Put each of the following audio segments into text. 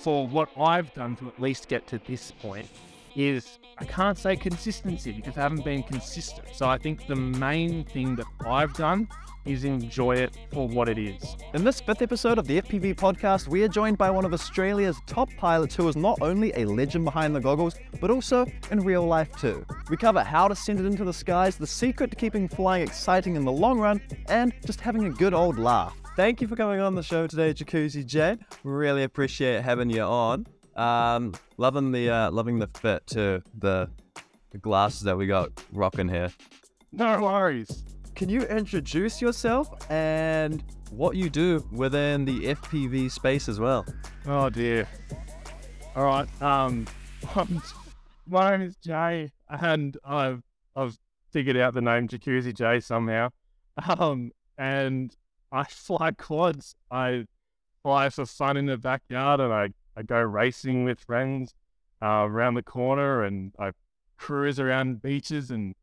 for what I've done to at least get to this point is I can't say consistency because I haven't been consistent. So I think the main thing that I've done is enjoy it for what it is. In this fifth episode of the FPV podcast, we are joined by one of Australia's top pilots who is not only a legend behind the goggles, but also in real life too. We cover how to send it into the skies, the secret to keeping flying exciting in the long run, and just having a good old laugh. Thank you for coming on the show today, Jacuzzi Jay. Really appreciate having you on. Um, loving the uh, loving the fit to the the glasses that we got rocking here. No worries. Can you introduce yourself and what you do within the FPV space as well? Oh dear. All right. Um, my name is Jay, and I've I've figured out the name Jacuzzi Jay somehow. Um, and I fly quads. I fly for fun in the backyard, and I I go racing with friends uh, around the corner, and I cruise around beaches and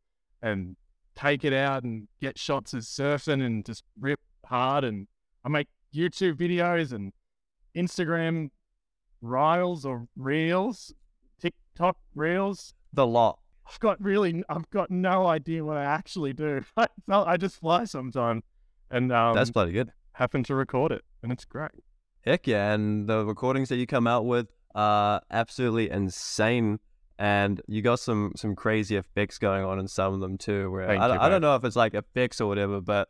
and take it out and get shots of surfing and just rip hard. And I make YouTube videos and Instagram reels or reels, TikTok reels. The lot. I've got really, I've got no idea what I actually do. I just fly sometimes, and um, That's bloody good. happen to record it, and it's great. Heck yeah, and the recordings that you come out with are absolutely insane. And you got some some crazy effects going on in some of them too. Where Thank I, you, I don't know if it's like effects or whatever, but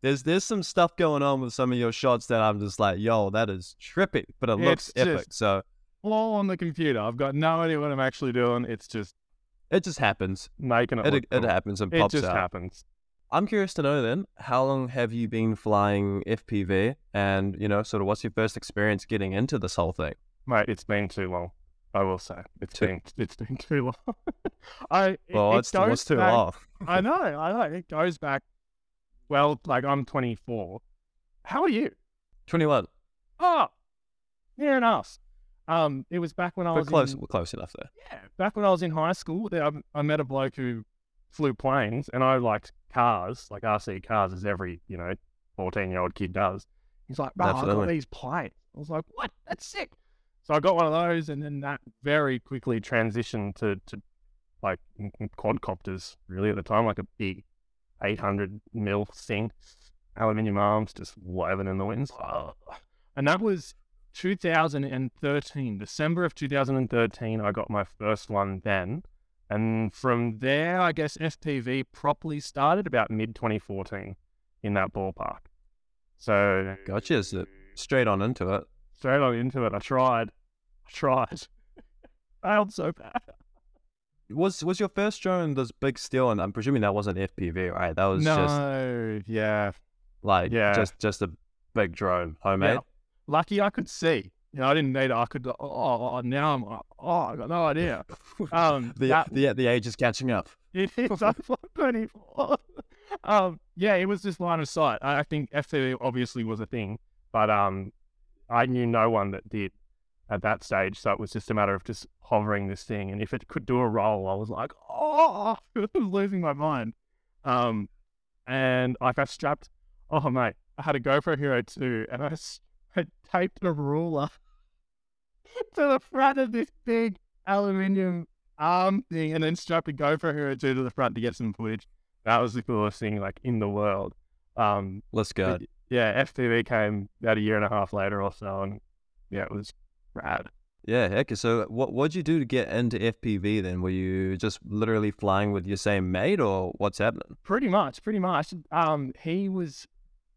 there's there's some stuff going on with some of your shots that I'm just like, yo, that is trippy, but it looks epic. So All on the computer. I've got no idea what I'm actually doing. It's just it just happens. making it. It it cool. happens and It pops just out. happens. I'm curious to know then, how long have you been flying FPV, and you know, sort of what's your first experience getting into this whole thing? Mate, it's been too long. I will say it's Too- been it's been too long. I Well, it what's, what's goes too back- long? I know, I know. It goes back. Well, like I'm 24. How are you? Twenty one. Oh, near enough. Um, it was back when I was close, in, we're close enough there. yeah, back when I was in high school. I, I met a bloke who flew planes, and I liked cars, like RC cars, as every you know 14 year old kid does. He's like, "Bro, I got these planes." I was like, "What? That's sick." So I got one of those, and then that very quickly transitioned to to like quadcopters. Really, at the time, like a big 800 mil thing, aluminium arms, just waving in the winds. And that was 2013, December of 2013. I got my first one then, and from there, I guess FPV properly started about mid 2014 in that ballpark. So Gotcha. So straight on into it. straight on into it. I tried. I tried. Failed so bad. Was was your first drone this big steel? And I'm presuming that wasn't FPV, right? That was just No, yeah. like Yeah. just just a big drone, homemade. Yeah. Lucky I could see. You know, I didn't need it. I could. Oh, oh, now I'm. Oh, I got no idea. Um, The, that- the the age is catching up. It is. I'm 24. um, yeah, it was just line of sight. I, I think FPV obviously was a thing, but um, I knew no one that did at that stage. So it was just a matter of just hovering this thing, and if it could do a roll, I was like, oh, I was losing my mind. Um, and like I strapped. Oh mate, I had a GoPro Hero 2, and I, I taped a ruler to the front of this big aluminium arm thing and then strapped a GoPro Hero 2 to the front to get some footage. That was the coolest thing like in the world. Um, Let's go. but yeah, FPV came about a year and a half later or so, and yeah, it was rad. Yeah, heck. So what what'd you do to get into FPV then? Were you just literally flying with your same mate, or what's happening? Pretty much, pretty much. Um, he was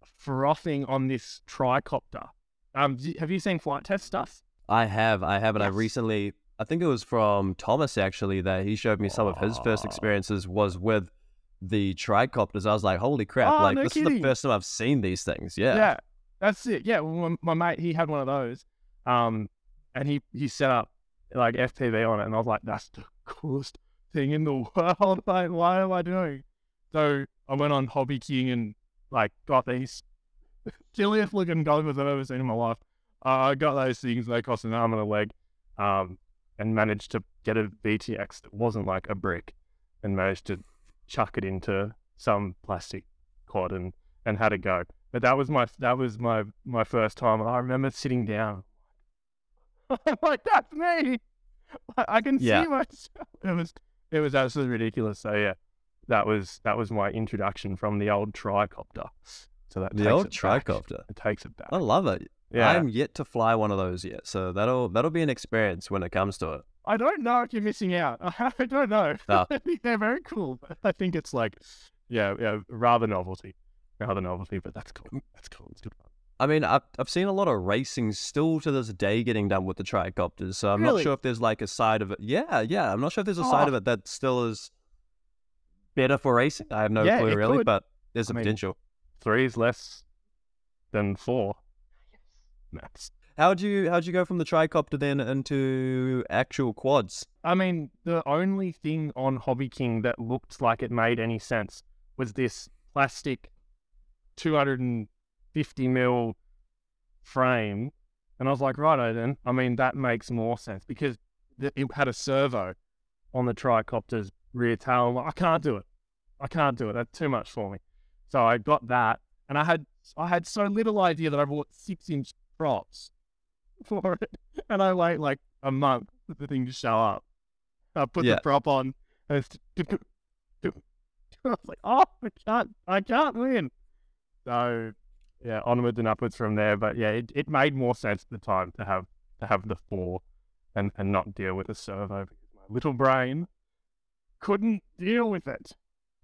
frothing on this tricopter. Um, have you seen Flite Test stuff? I have, I have, and I recently, I think it was from Thomas actually that he showed me some of his first experiences was with the tricopters. I was like, holy crap! Oh, like no this is the first time I've seen these things. Yeah. Yeah, that's it. Yeah, well, my, my mate he had one of those, um, and he he set up like FPV on it, and I was like, that's the coolest thing in the world. Like, why am I doing? So I went on Hobby King and like got these silliest looking goggles I've ever seen in my life. Uh, I got those things. They cost an arm and a leg, um, and managed to get a VTX that wasn't like a brick, and managed to chuck it into some plastic quad and and had a go. But that was my that was my my first time, and I remember sitting down. I'm like, that's me. I, I can Yeah. see myself. It was it was absolutely ridiculous. So yeah, that was that was my introduction from the old tricopter. So that The old tricopter. It takes it back. I love it. yeah, I'm yet to fly one of those yet, so that'll that'll be an experience when it comes to it. I don't know if you're missing out. I don't know. They're very cool. But I think it's like, yeah, yeah, rather novelty, rather novelty. But that's cool. That's cool. It's good fun. I mean, I've, I've seen a lot of racing still to this day getting done with the tricopters, so I'm Really? not sure if there's like a side of it. Yeah, yeah, I'm not sure if there's a side Oh. of it that still is better for racing. I have no Yeah, clue really, could. but there's a I mean- potential. Three is less than four. Maths. How'd you how'd you go from the tricopter then into actual quads? I mean, the only thing on Hobby King that looked like it made any sense was this plastic 250 mil frame. And I was like, righto then. I mean, that makes more sense because th- it had a servo on the tricopter's rear tail. I'm like, I can't do it. I can't do it. That's too much for me. So I got that. And I had I had so little idea that I bought six inch props for it. And I wait like a month for the thing to show up. I put Yeah. the prop on and it's I was like, oh, I can't, I can't win. So, yeah, onwards and upwards from there. But yeah, it, it made more sense at the time to have to have the four and, and not deal with the servo because my little brain couldn't deal with it.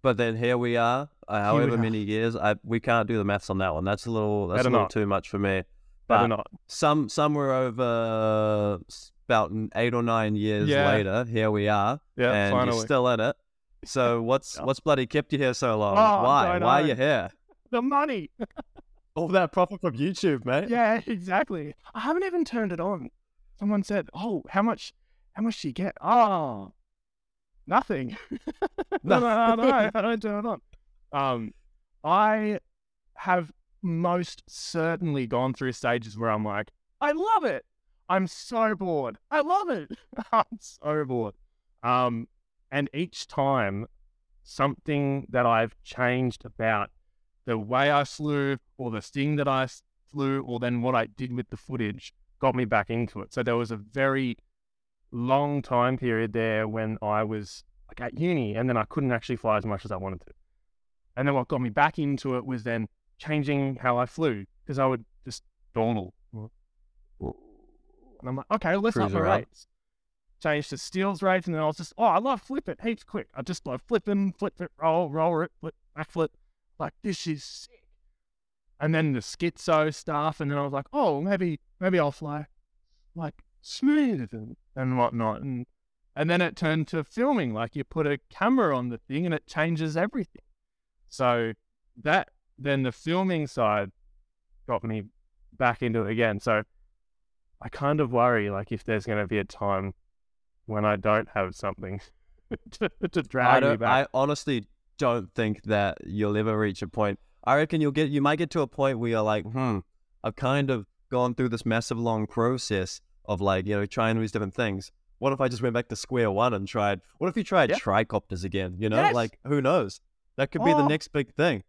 But then here we are, uh, however many years. I we can't do the maths on that one. That's a little that's Better a little not. too much for me. Better But not. some somewhere over s- about n- eight or nine years Yeah. later, here we are, Yeah, and finally. you're still in it. So what's Yeah. what's bloody kept you here so long? Oh, Why? don't Why are know. you here? The money. All that profit from YouTube, mate. Yeah, exactly. I haven't even turned it on. Someone said, "Oh, how much? How much do you get?" Oh, nothing. no, no, no, no, I don't turn it on. Um, I have most certainly gone through stages where I'm like, I love it. I'm so bored. I love it. I'm so bored. Um, and each time, something that I've changed about the way I flew, or the sting that I flew, or then what I did with the footage got me back into it. So there was a very long time period there when I was like at uni, and then I couldn't actually fly as much as I wanted to. And then what got me back into it was then changing how I flew because I would just normal. And I'm like, okay, well, let's up Cruise my rates. Change to Steele's rates, and then I was just, oh, I love flip it heaps quick. I just love flipping, flip it, roll, roll it, flip, back flip. Like, this is sick. And then the schizo stuff, and then I was like, oh, maybe, maybe I'll fly like smooth and, and whatnot. And and then it turned to filming, like you put a camera on the thing and it changes everything. So that then the filming side got me back into it again. So I kind of worry like if there's going to be a time when I don't have something to, to I drag me back. I honestly don't think that you'll ever reach a point. I reckon you'll get. You might get to a point where you're like, hmm, I've kind of gone through this massive long process of like, you know, trying all these different things. What if I just went back to square one and tried? What if you tried Yeah. tricopters again? You know, Yes. like who knows? That could be the Oh. next big thing.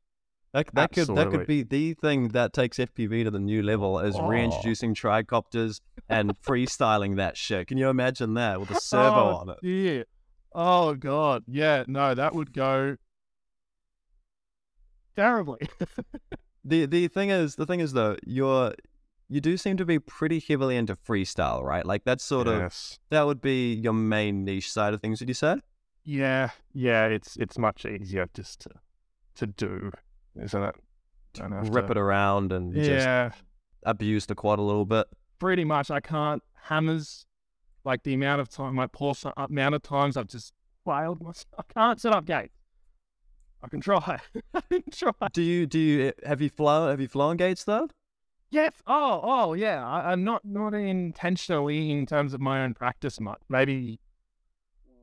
That that could that could be the thing that takes FPV to the new level is Oh. reintroducing tricopters and freestyling that shit. Can you imagine that with a oh, servo oh, on it? Dear. Oh god. Yeah, no, that would go terribly. The the thing is the thing is though, you're you do seem to be pretty heavily into freestyle, right? Like that's sort of that would be your main niche side of things, would you say? Yeah, yeah, it's it's much easier just to to do, isn't it? Don't have Rip to- it around and just Yeah, abuse the quad a little bit. pretty much. I can't hammers like the amount of time, my poor amount of times I've just failed myself. I can't set up gates. I can try. I can try. Do you do you have you flown have you flown gates though? Yes. Oh, oh, yeah. I, I'm not not intentionally in terms of my own practice much. Maybe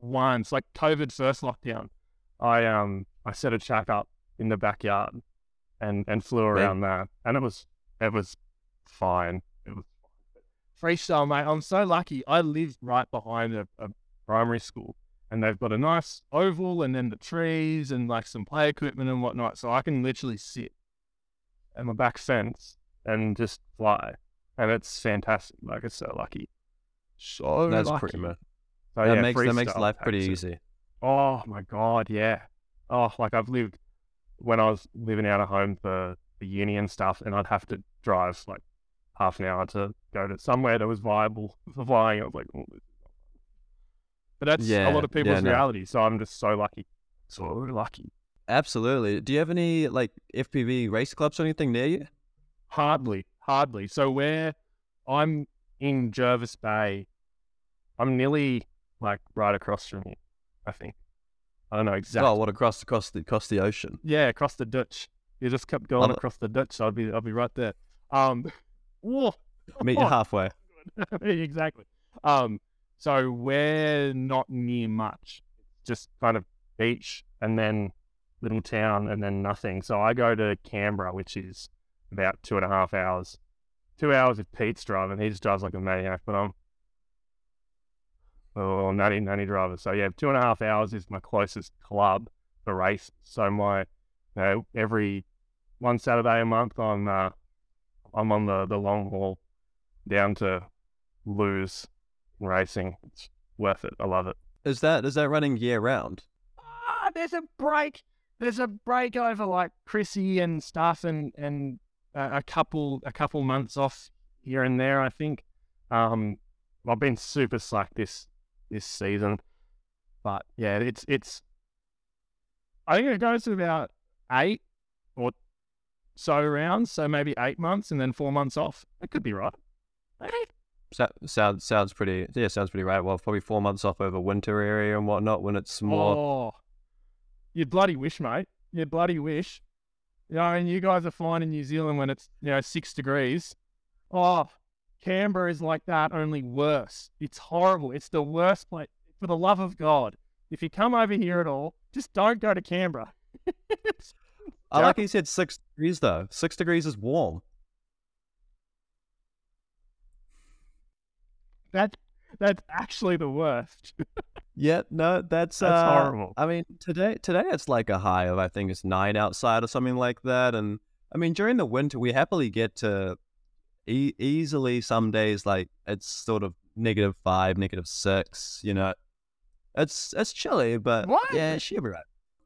once, like COVID first lockdown, I um I set a shack up in the backyard and and flew around that, and it was it was fine. It was freestyle, mate. I'm so lucky. I live right behind a, a primary school, and they've got a nice oval, and then the trees and like some play equipment and whatnot, so I can literally sit at my back fence and just fly, and it's fantastic. Like it's so lucky. So That's lucky. pretty much. So, that yeah, makes that makes life pretty easy. Oh my god, yeah. Oh, like I've lived when I was living out of home for the uni and stuff, and I'd have to drive like half an hour to go to somewhere that was viable for flying. I was like, oh, this is not fun. But that's a lot of yeah, people's no. reality. So I'm just so lucky, so lucky. Absolutely. Do you have any like FPV race clubs or anything near you? Hardly, hardly. So where I'm in Jervis Bay, I'm nearly like right across from you. I think. I don't know exactly. Oh, what across across the across the ocean? Yeah, across the ditch. You just kept going it. across the ditch. I'll be, I'll be right there. Um, whoa, Meet you halfway. exactly. Um, so we're not near much. Just kind of beach and then little town and then nothing. So I go to Canberra, which is about two and a half hours. Two hours if Pete's driving. He just drives like a maniac, but I'm oh nanny nanny driver. So yeah, two and a half hours is my closest club for race. So my you know, every one Saturday a month I'm uh, I'm on the, the long haul down to lose racing. It's worth it. I love it. Is that is that running year round? Ah, there's a break. There's a break over like Chrissy and stuff, and and uh, a couple a couple months off here and there. I think. Um, I've been super slack this this season, but yeah, it's it's. I think it goes to about eight or so rounds, so maybe eight months and then four months off. It could be right. Eight. So, sounds sounds pretty. Yeah, sounds pretty right. Well, probably four months off over winter area and whatnot when it's more. Oh, you bloody wish, mate. You bloody wish. You know, and you guys are fine in New Zealand when it's you know six degrees. Oh, Canberra is like that, only worse. It's horrible. It's the worst place. For the love of God, if you come over here at all, just don't go to Canberra. I like how you said six degrees though. Six degrees is warm. that that's actually the worst. Yeah, no, that's That's uh, horrible. I mean, today today it's like a high of I think it's nine outside or something like that, and I mean during the winter we happily get to e- easily some days like it's sort of negative five, negative six. You know, it's it's chilly, but What? yeah, she'll be right.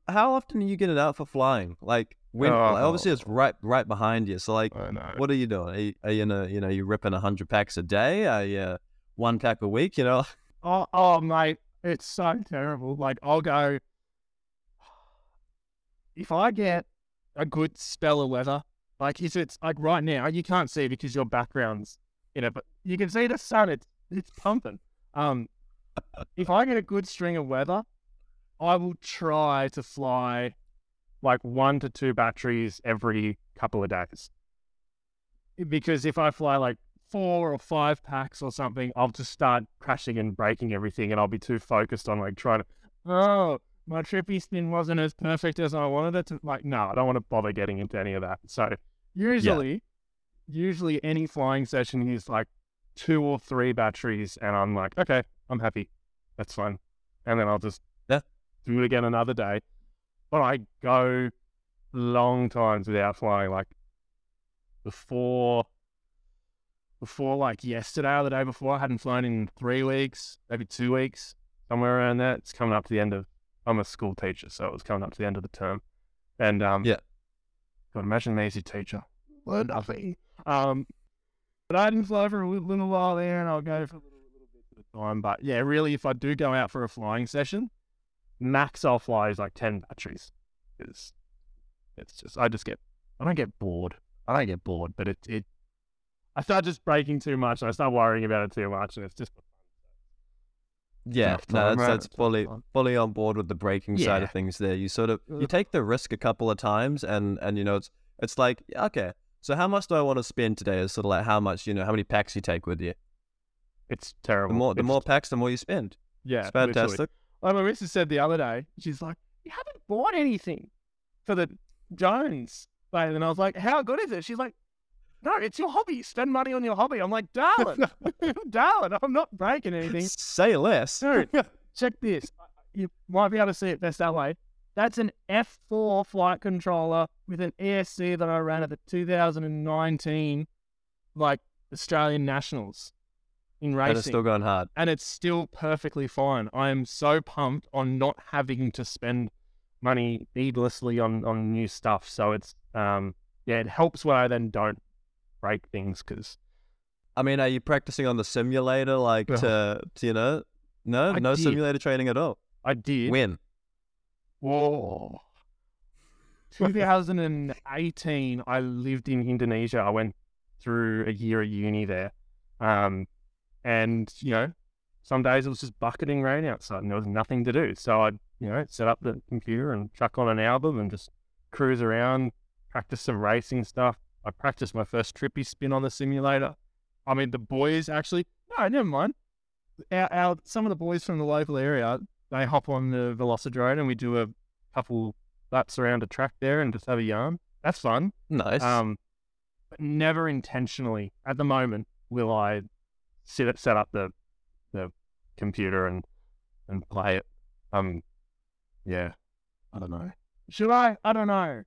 How often do you get it out for flying? Like when like, oh. obviously it's Oh. right right behind you. So like, what are you doing? Are you, are you in a you know you ripping a hundred packs a day? Are you one pack a week? You know. Oh, oh, mate, it's so terrible. Like, I'll go. If I get a good spell of weather, like if it's like right now, you can't see because your background's in it, but you can see the sun. It's it's pumping. Um, if I get a good string of weather, I will try to fly like one to two batteries every couple of days. Because if I fly like four or five packs or something, I'll just start crashing and breaking everything, and I'll be too focused on like trying to. Oh, my trippy spin wasn't as perfect as I wanted it to. Like, no, I don't want to bother getting into any of that. So usually, usually any flying session is like two or three batteries, and I'm like, okay, I'm happy, that's fine, and then I'll just Yeah. do it again another day. But I go long times without flying, like before before like yesterday or the day before. I hadn't flown in three weeks, maybe two weeks, somewhere around that. It's coming up to the end of. I'm a school teacher, so it was coming up to the end of the term, and um, Yeah. God, imagine me as your teacher. Learn nothing. Um, but I didn't fly for a little while there, and I'll go for a little, little bit at a time. But yeah, really, if I do go out for a flying session, max I'll fly is like ten batteries. It's, it's just I just get I don't get bored. I don't get bored, but it it I start just breaking too much, and I start worrying about it too much, and it's just Yeah, no, that's, right? that's fully fully on board with the braking side of things. There, you sort of you take the risk a couple of times, and and you know it's it's like okay, so how much do I want to spend today? Is sort of like how much you know how many packs you take with you. it's The terrible. more the It's- more packs, the more you spend. yeah, It's literally. fantastic. Like my missus said the other day, she's like, "You haven't bought anything for the Jones." Like, and I was like, "How good is it?" She's like, "No, it's your hobby. Spend money on your hobby." I'm like, "Darling, darling, I'm not breaking anything." Say less. Dude. Check this. You might be able to see it best that way. That's an F4 flight controller with an ESC that I ran at the 2019, like Australian Nationals. in racing. And it's still going hard. and it's still perfectly fine. I am so pumped on not having to spend money needlessly on on new stuff. So it's um yeah, it helps when I then don't break things because I mean, are you practicing on the simulator, like Ugh. to, to you know? No, I no did. simulator training at all. I did. When? Whoa. 2018, I lived in Indonesia. I went through a year at uni there. Um, and, you know, some days it was just bucketing rain outside and there was nothing to do. So I'd, you know, set up the computer and chuck on an album and just cruise around, practice some racing stuff. I practiced my first trippy spin on the simulator. I mean, the boys actually, no, never mind. Our, our, some of the boys from the local area, they hop on the Velocidrone and we do a couple laps around a track there and just have a yarn. That's fun. Nice. Um, but never intentionally at the moment will I sit up, set up the the computer and and play it. Um, yeah, I don't know. Should I? I don't know.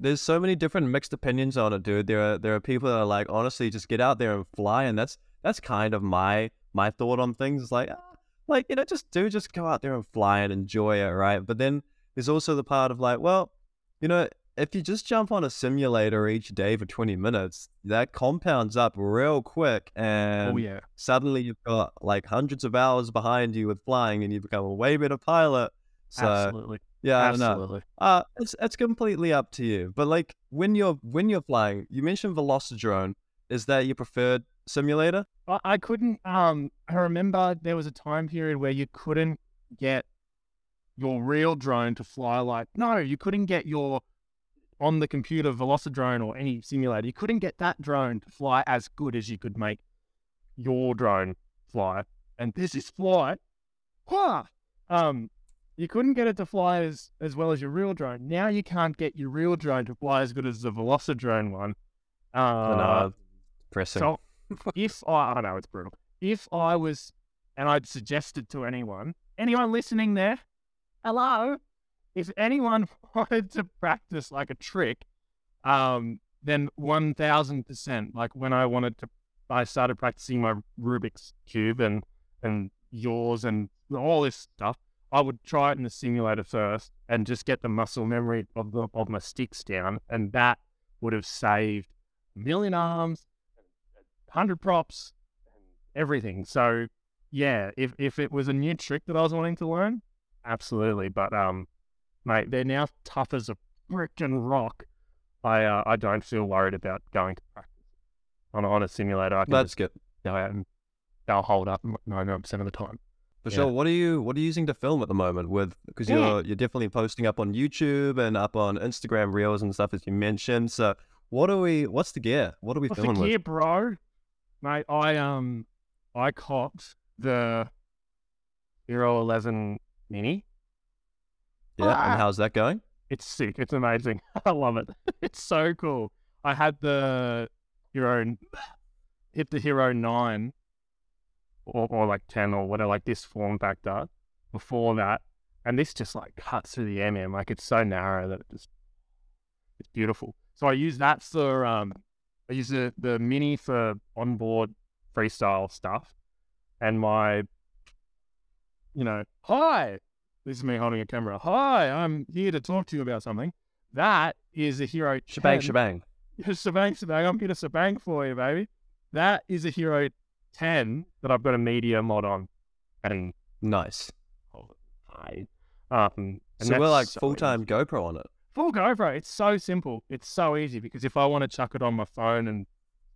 There's so many different mixed opinions on it, dude. There are there are people that are like, honestly, just get out there and fly, and that's that's kind of my my thought on things. It's like, ah, like you know, just do just go out there and fly and enjoy it, right? But then there's also the part of like, well, you know, if you just jump on a simulator each day for 20 minutes, that compounds up real quick, and oh yeah, suddenly you've got like hundreds of hours behind you with flying, and you become a way better pilot. So absolutely, yeah, I don't know. absolutely. Uh, it's it's completely up to you. But like when you're when you're flying, you mentioned Velocidrone. Is that your preferred simulator? I, I couldn't. Um, I remember there was a time period where you couldn't get your real drone to fly like. No, you couldn't get your on the computer Velocidrone or any simulator. You couldn't get that drone to fly as good as you could make your drone fly. And this is flight. Huh. Um, you couldn't get it to fly as as well as your real drone. Now you can't get your real drone to fly as good as the Velocidrone one. Uh, I know. Pressing. so if I, I know it's brutal. If I was, and I'd suggested to anyone, anyone listening there, hello, if anyone wanted to practice like a trick, um, then one thousand percent. Like when I wanted to, I started practicing my Rubik's cube and and yours and all this stuff. I would try it in the simulator first and just get the muscle memory of the of my sticks down, and that would have saved a million arms, hundred props, and everything. So yeah, if if it was a new trick that I was wanting to learn, absolutely. But um, mate, they're now tough as a freaking rock. I uh, I don't feel worried about going to practice on a- on a simulator. I can That's just good. go out and they'll hold up ninety percent of the time. For Yeah. sure. What are you What are you using to film at the moment? With because Yeah. you're you're definitely posting up on YouTube and up on Instagram Reels and stuff as you mentioned. So what are we? What's the gear? What are we What's the filming with? gear, bro? Mate, I um I copped the Hero Eleven Mini. Yeah. Ah. And how's that going? It's sick. It's amazing. I love it. It's so cool. I had the Hero, hit the Hero 9 or, or like 10 or whatever, like this form factor before that. And this just like cuts through the MM. Like it's so narrow that it just, it's beautiful. So I use that for, um, I use the, the Mini for onboard freestyle stuff and my, you know, hi, this is me holding a camera. Hi, I'm here to talk to you about something. That is a Hero Shebang, 10. shebang. shebang, shebang. I'm here to shebang for you, baby. That is a Hero 10 that I've got a media mod on. And Nice. I, um, and So we're like so full time. GoPro on it. Full GoPro. It's so simple. It's so easy because if I want to chuck it on my phone and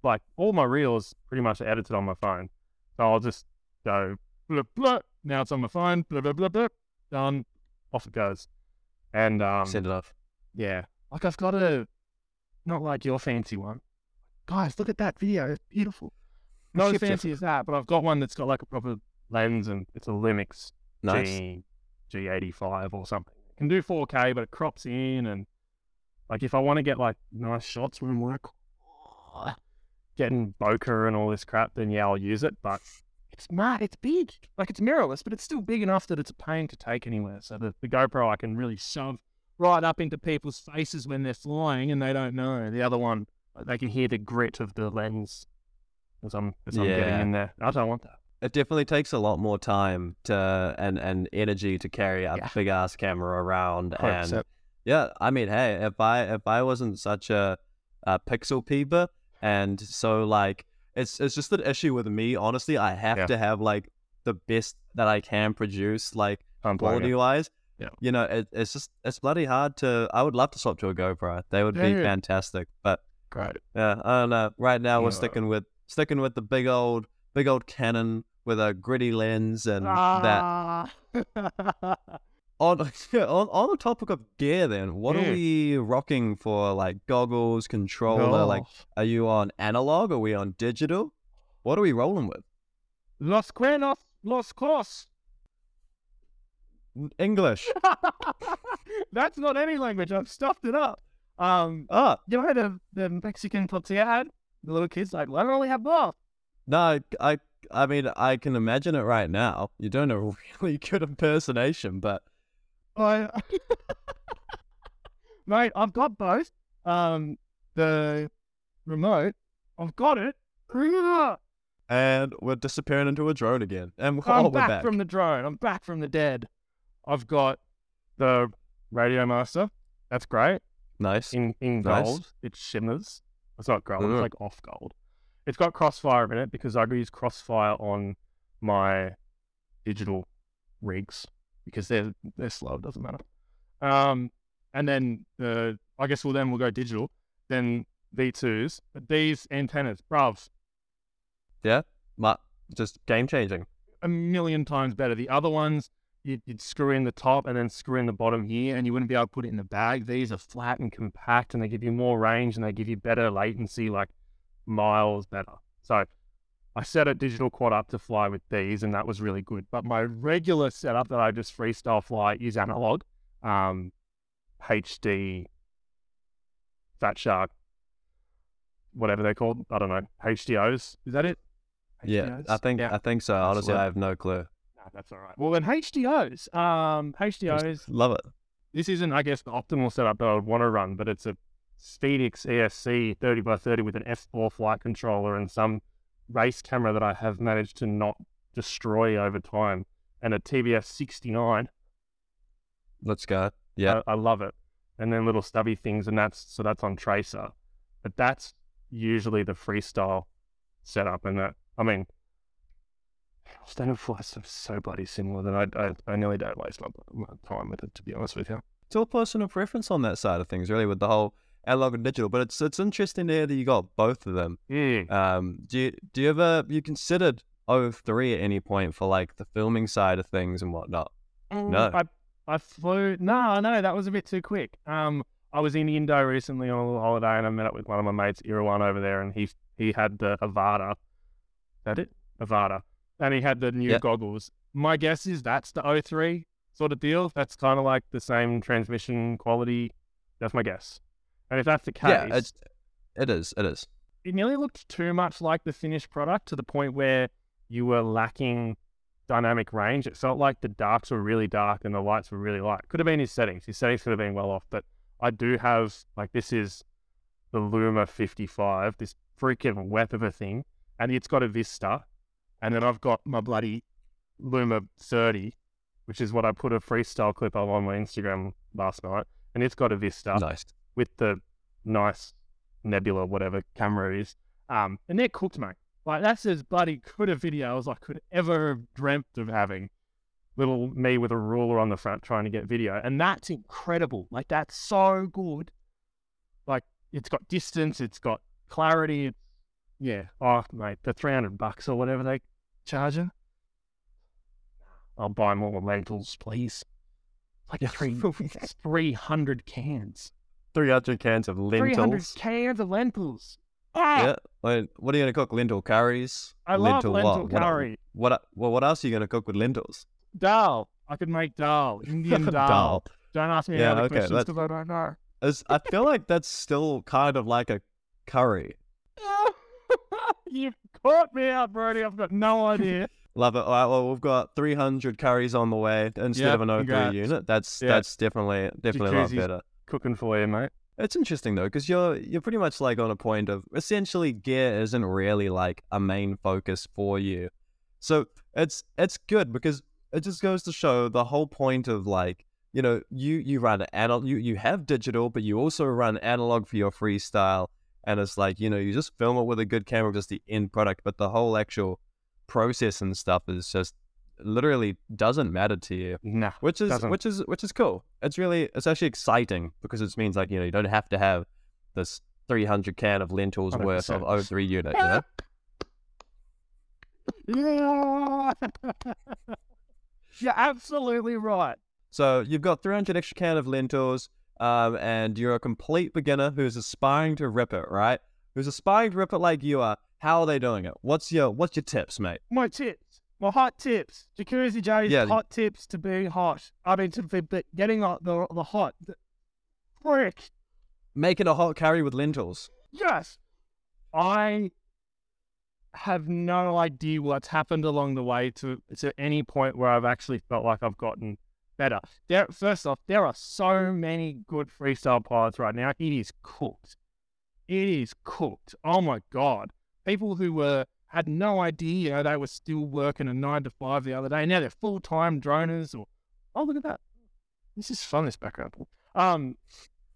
like all my reels pretty much are edited on my phone. So I'll just go blah blah. Now it's on my phone. Blah blah blah blah. Done. Off it goes. And um, Send it off. yeah, like I've got a not like your fancy one. Guys, look at that video. It's beautiful. Not as fancy as that, but I've got one that's got like a proper lens and it's a Lumix Nice. G G85 or something. It can do 4K, but it crops in and like if I want to get like nice shots when I'm like getting bokeh and all this crap, then yeah, I'll use it. But it's mad, it's big. Like it's mirrorless, but it's still big enough that it's a pain to take anywhere. So the, the GoPro I can really shove right up into people's faces when they're flying and they don't know. The other one, they can hear the grit of the lens as I'm as I'm getting in there. I don't want that. It definitely takes a lot more time to and and energy to carry a Yeah. big ass camera around. And 100%. yeah, I mean, hey, if I if I wasn't such a, a pixel peeper, and so like it's it's just an issue with me. Honestly, I have Yeah. to have like the best that I can produce, like quality wise. Yeah. You know, it, it's just it's bloody hard to. I would love to swap to a GoPro. They would be Dude. fantastic, but Great. yeah, I don't know. Right now we're sticking with sticking with the big old big old Canon with a gritty lens and that. Ah. On, on on the topic of gear, then what are we rocking for? Like goggles, controller. Like, are you on analog? Are we on digital? What are we rolling with? Los Cuernos, Los Cos. English. That's not any language. I've stuffed it up. Um, ah, you know the the Mexican tortilla ad? The little kids like, why don't we have both? no, I, I mean I can imagine it right now. You're doing a really good impersonation, but I, mate, I've got both. Um, the remote, I've got it. and we're disappearing into a drone again. And I'm oh, we're back, back. from the drone. I'm back from the dead. I've got the RadioMaster. That's great. nice. In in Nice. gold, it shimmers. It's not gold. Mm. It's like off gold. It's got Crossfire in it because I use Crossfire on my digital rigs because they're they're slow. It doesn't matter. Um, and then uh, I guess we'll then we'll go digital. Then V2s. But these antennas, bruv, Yeah, Ma- just game changing. a million times better. The other ones, you'd, you'd screw in the top and then screw in the bottom here, and you wouldn't be able to put it in the bag. These are flat and compact, and they give you more range and they give you better latency, like miles better. So I set a digital quad up to fly with these, and that was really good. But my regular setup that I just freestyle fly is analog, um, HD, Fat Shark, whatever they're called. I don't know. HDOs. Is that it? Yeah, I think Yeah. I think so. Honestly, I have no clue. That's all right. Well, then HDOs. Um, HDOs. Love it. This isn't, I guess, the optimal setup that I would want to run, but it's a Spedix ESC 30 by 30 with an F4 flight controller and some race camera that I have managed to not destroy over time, and a TBS 69. Let's go. Yeah. I, I love it. And then little stubby things, and that's so that's on Tracer. But that's usually the freestyle setup, and that I mean, standard flights are so bloody similar that I I, I nearly don't waste my, my time with it. To be honest with you. It's all personal preference on that side of things, really, with the whole analog and digital. But it's it's interesting to hear that you got both of them. Yeah. Um, do you do you ever you considered O3 at any point for like the filming side of things and whatnot? No. I I flew. No, no, that was a bit too quick. Um, I was in Indo recently on a little holiday, and I met up with one of my mates, Irwan, over there, and he he had the Avata. Is that it? Avata, and he had the new Yep. goggles. My guess is that's the O3 sort of deal. That's kind of like the same transmission quality. That's my guess. And if that's the case, Yeah, it's it is. It is. it nearly looked too much like the finished product to the point where you were lacking dynamic range. It felt like the darks were really dark and the lights were really light. Could have been his settings. His settings could have been well off, but I do have like this is the Luma 55, this freaking web of a thing, and it's got a Vista, and then I've got my bloody Luma 30, which is what I put a freestyle clip of on my Instagram last night, and it's got a Vista Nice. with the nice Nebula, whatever camera it is. Um, and they're cooked, mate. Like that's as bloody good a video as I could ever have dreamt of having. Little me with a ruler on the front trying to get video, and that's incredible. Like that's so good. Like it's got distance, it's got clarity. It's yeah. Oh, mate, the three hundred bucks or whatever they charge you. I'll buy more lentils, please. Like Yeah. three, three hundred cans. 300 cans of lentils. 300 lentils. cans of lentils. Ah, Yeah. Wait, what are you gonna cook? Lentil curries. I love Lentil lentil what? What- curry. What? Well, what else are you gonna cook with lentils? Dal. I could make dal. Indian dal. Dal. Don't ask me any Yeah, other okay, questions because I don't know. Is- I feel like that's still kind of like a curry. You've caught me out, Brody. I've got no idea. Love it. All right, well, we've got 300 curries on the way instead Yep, of an O3 congrats. unit. That's Yeah. that's definitely definitely a lot better. Cooking for you, mate. It's interesting though, because you're you're pretty much like on a point of essentially gear isn't really like a main focus for you. So it's it's good because it just goes to show the whole point of like you know you you run analog you you have digital but you also run analog for your freestyle and it's like you know you just film it with a good camera just the end product but the whole actual process and stuff is just literally doesn't matter to you Nah. which is Doesn't. which is which is cool it's really it's actually exciting because it means like you know you don't have to have this 300 can of lentils worth of 100%. o3 unit you know Yeah. You're absolutely right. So you've got 300 extra can of lentils, um, and you're a complete beginner who's aspiring to rip it, right? Who's aspiring to rip it like you are. How are they doing it? What's your What's your tips, mate? My tips. My hot tips. Jacuzzi Jay's Yeah. hot tips to being hot. I mean, to be- getting the, the, the hot. The, frick. Making a hot curry with lentils. Yes. I have no idea what's happened along the way to to any point where I've actually felt like I've gotten better. There, first off, there are so many good freestyle pilots right now. It is cooked. It is cooked. Oh my god! People who were had no idea, you know, they were still working a nine to five the other day. Now they're full time droners. Or oh, look at that! This is fun. This background. Um,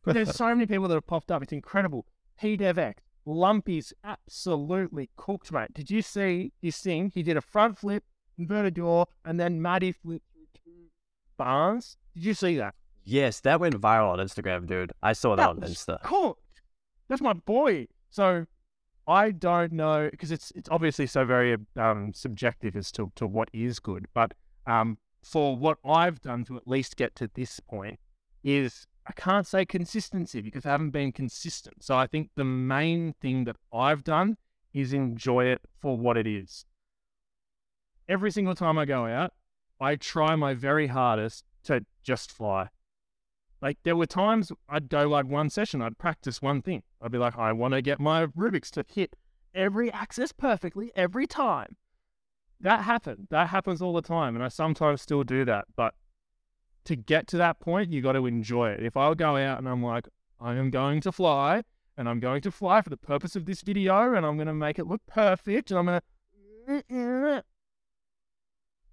there's so many people that have popped up. It's incredible. PDevX, Lumpy's absolutely cooked, mate. Did you see his thing? He did a front flip, inverted door, and then Matty flipped bars. Did you see that? Yes, that went viral on Instagram, dude. I saw that, on Insta. cooked. That's my boy. So I don't know because it's it's obviously so very um, subjective as to, to what is good. But um, for what I've done to at least get to this point is I can't say consistency because I haven't been consistent. So I think the main thing that I've done is enjoy it for what it is. Every single time I go out, I try my very hardest to just fly. Like there were times I'd go like one session, I'd practice one thing. I'd be like, I want to get my Rubik's to hit every axis perfectly every time. That happened. That happens all the time, and I sometimes still do that. But to get to that point, you got to enjoy it. If I go out and I'm like, I am going to fly, and I'm going to fly for the purpose of this video, and I'm going to make it look perfect, and I'm going to,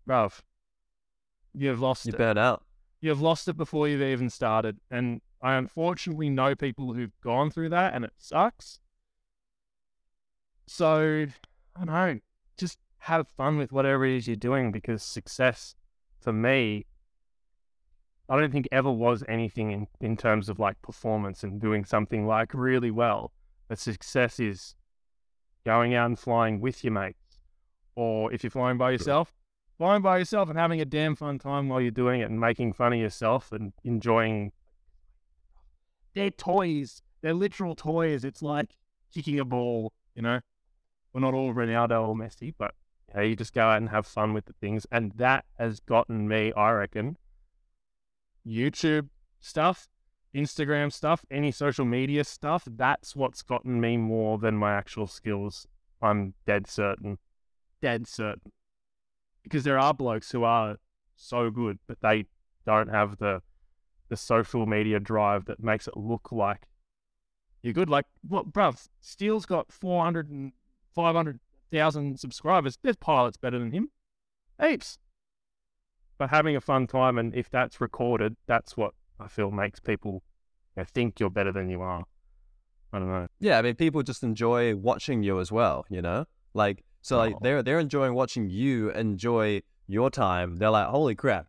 bruv, you've lost You it burn out. you've lost it before you've even started. And I unfortunately know people who've gone through that and it sucks. So, I don't know, just have fun with whatever it is you're doing because success for me, I don't think ever was anything in, in terms of like performance and doing something like really well. But success is going out and flying with your mates. Or if you're flying by yourself, flying by yourself and having a damn fun time while you're doing it and making fun of yourself and enjoying they're toys. They're literal toys. It's like kicking a ball, you know. We're not all Ronaldo or Messi, but you, know, you just go out and have fun with the things. And that has gotten me, I reckon, YouTube stuff, Instagram stuff, any social media stuff, that's what's gotten me more than my actual skills. I'm dead certain. Dead certain because there are blokes who are so good, but they don't have the the social media drive that makes it look like you're good. Like, what, bruv? Steele's got 400 and 500,000 subscribers. There's pilots better than him. Heaps. But having a fun time, and if that's recorded, that's what I feel makes people you know, think you're better than you are. I don't know. Yeah, I mean, people just enjoy watching you as well. You know, like so, like Oh. they're they're enjoying watching you enjoy your time. They're like, holy crap,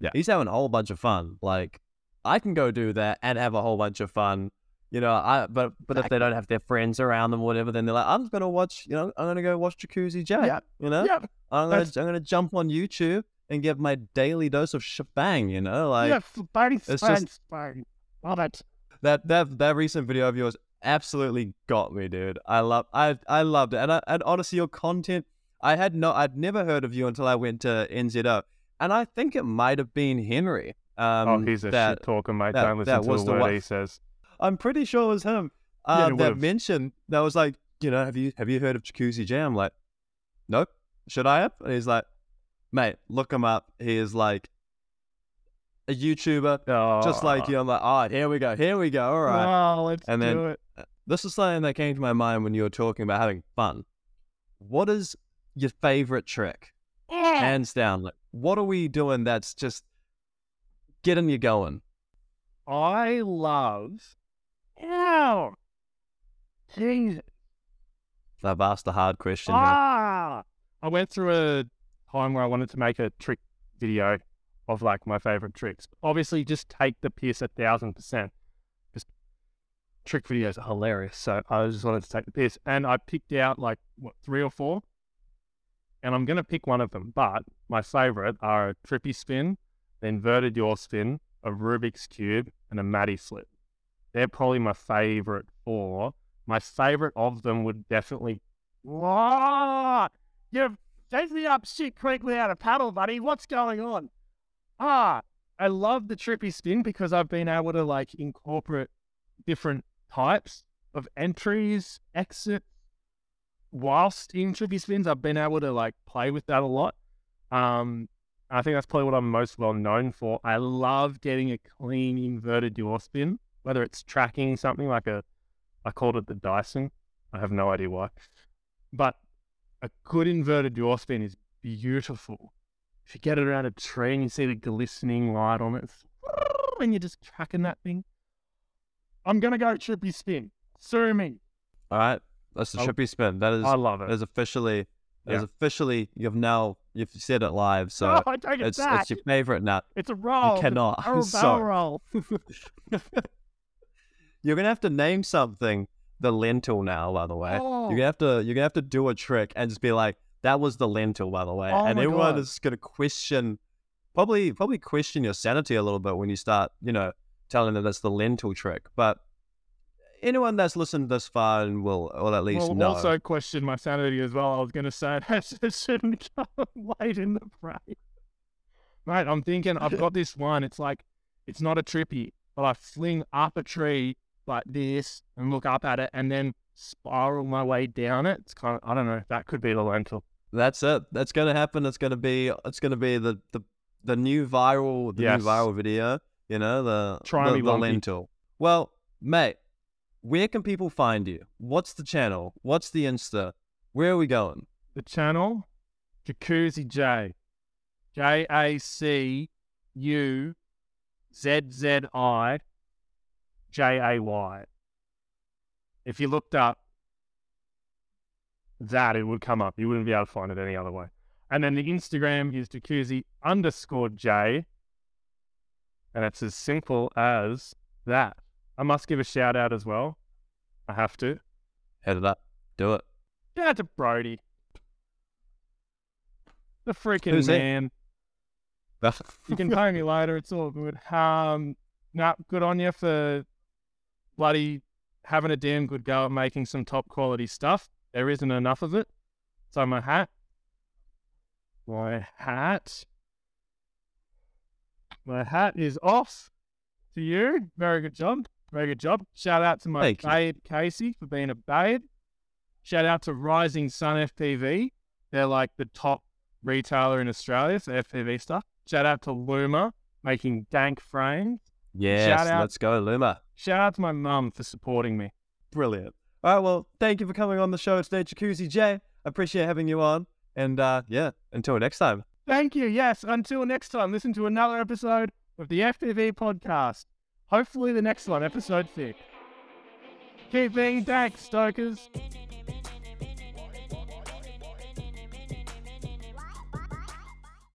Yeah. he's having a whole bunch of fun. Like, I can go do that and have a whole bunch of fun. You know, I but but if they don't have their friends around them or whatever, then they're like, I'm just gonna watch. You know, I'm gonna go watch Jacuzzi Jay. Yeah. You know, Yeah, I'm gonna that's- I'm gonna jump on YouTube and get my daily dose of shebang. You know, like yeah, it's Spain, just- Spain. Love it. that that that recent video of yours absolutely got me, dude. I love I I loved it, and I, and honestly, your content. I had no, I'd never heard of you until I went to NZO, and I think it might have been Henry. Um, oh, he's a that shit talker, mate. that- Don't listen that to was a the word one- he says. I'm pretty sure it was him. Yeah, Uh, it that would've. mentioned that was like, you know, have you have you heard of Jacuzzi Jay? I'm like, nope. Should I have? And he's like, mate, look him up. He is like a YouTuber, just like you. I'm like, all right, here we go, here we go, all right. Oh, let's And do then- it. This is something that came to my mind when you were talking about having fun. What is your favorite trick? Hands down. Like, what are we doing that's just getting you going? I love. Ow! Jesus. I've asked a hard question. here. Ah! I went through a time where I wanted to make a trick video of like my favorite tricks. Obviously, just take the piss a thousand percent. Just trick videos are hilarious. So I just wanted to take the piss, and I picked out like what three or four, and I'm gonna pick one of them. But my favorite are a trippy spin, the inverted yaw spin, a Rubik's cube, and a Matty flip. They're probably my favorite four. My favorite of them would definitely. Whoa! You've me up shit quickly out of paddle, buddy. What's going on? Ah, I love the trippy spin because I've been able to like incorporate different types of entries, exits. Whilst in trippy spins, I've been able to like play with that a lot. Um, I think that's probably what I'm most well known for. I love getting a clean inverted yaw spin, whether it's tracking something like a, I called it the Dyson. I have no idea why, but a good inverted yaw spin is beautiful. If you get it around a tree and you see the glistening light on it, and you're just tracking that thing. I'm gonna go trippy spin. Sue me. All right. That's the trippy spin. That is I love that it. is officially that is Yeah. officially you've now you've said it live, so I take it it's it's your favorite now. It's a roll. You cannot. So- barrel roll. You're gonna have to name something the lentil now, by the way. Oh. You're gonna have to you're gonna have to do a trick and just be like, that was the lentil, by the way. Oh and everyone God. is gonna question probably probably question your sanity a little bit when you start, you know, telling them that's the lentil trick. But anyone that's listened this far and will will at least Well, know. also question my sanity as well. I was going to say it shouldn't come late in the fray. Mate, I'm thinking I've got this one. It's like, it's not a trippy, but I fling up a tree like this and look up at it and then spiral my way down it. It's kind of, I don't know, that could be the lentil. That's it. That's gonna happen. It's gonna be it's gonna be the the, the new viral the Yes. new viral video. You know the Try the, me, the lentil. Well, mate, where can people find you? What's the channel? What's the Insta? Where are we going? The channel, Jacuzzi Jay. J A C U Z Z I J A Y. If you looked up that, it would come up. You wouldn't be able to find it any other way. And then the Instagram is jacuzzi underscore J. And it's as simple as that. I must give a shout out as well. I have to. Head it up. Do it. Shout out to Brody. The freaking Who's man. You can pay me later. It's all good. Um, nah, good on you for bloody having a damn good go at making some top quality stuff. There isn't enough of it. So my hat, my hat, my hat is off to you. Very good job. Very good job. Shout out to my Thank you. babe Casey for being a babe. Shout out to Rising Sun FPV. They're like the top retailer in Australia for FPV stuff. Shout out to Luma making dank frames. Yes, out. let's go, Luma. Shout out to my mum for supporting me. Brilliant. All right, well, thank you for coming on the show today, Jacuzzi Jay. Appreciate having you on. And uh, yeah, until next time. Thank you. Yes. Until next time, listen to another episode of the FPV podcast. Hopefully, the next one, episode six. Keep being dank, stokers.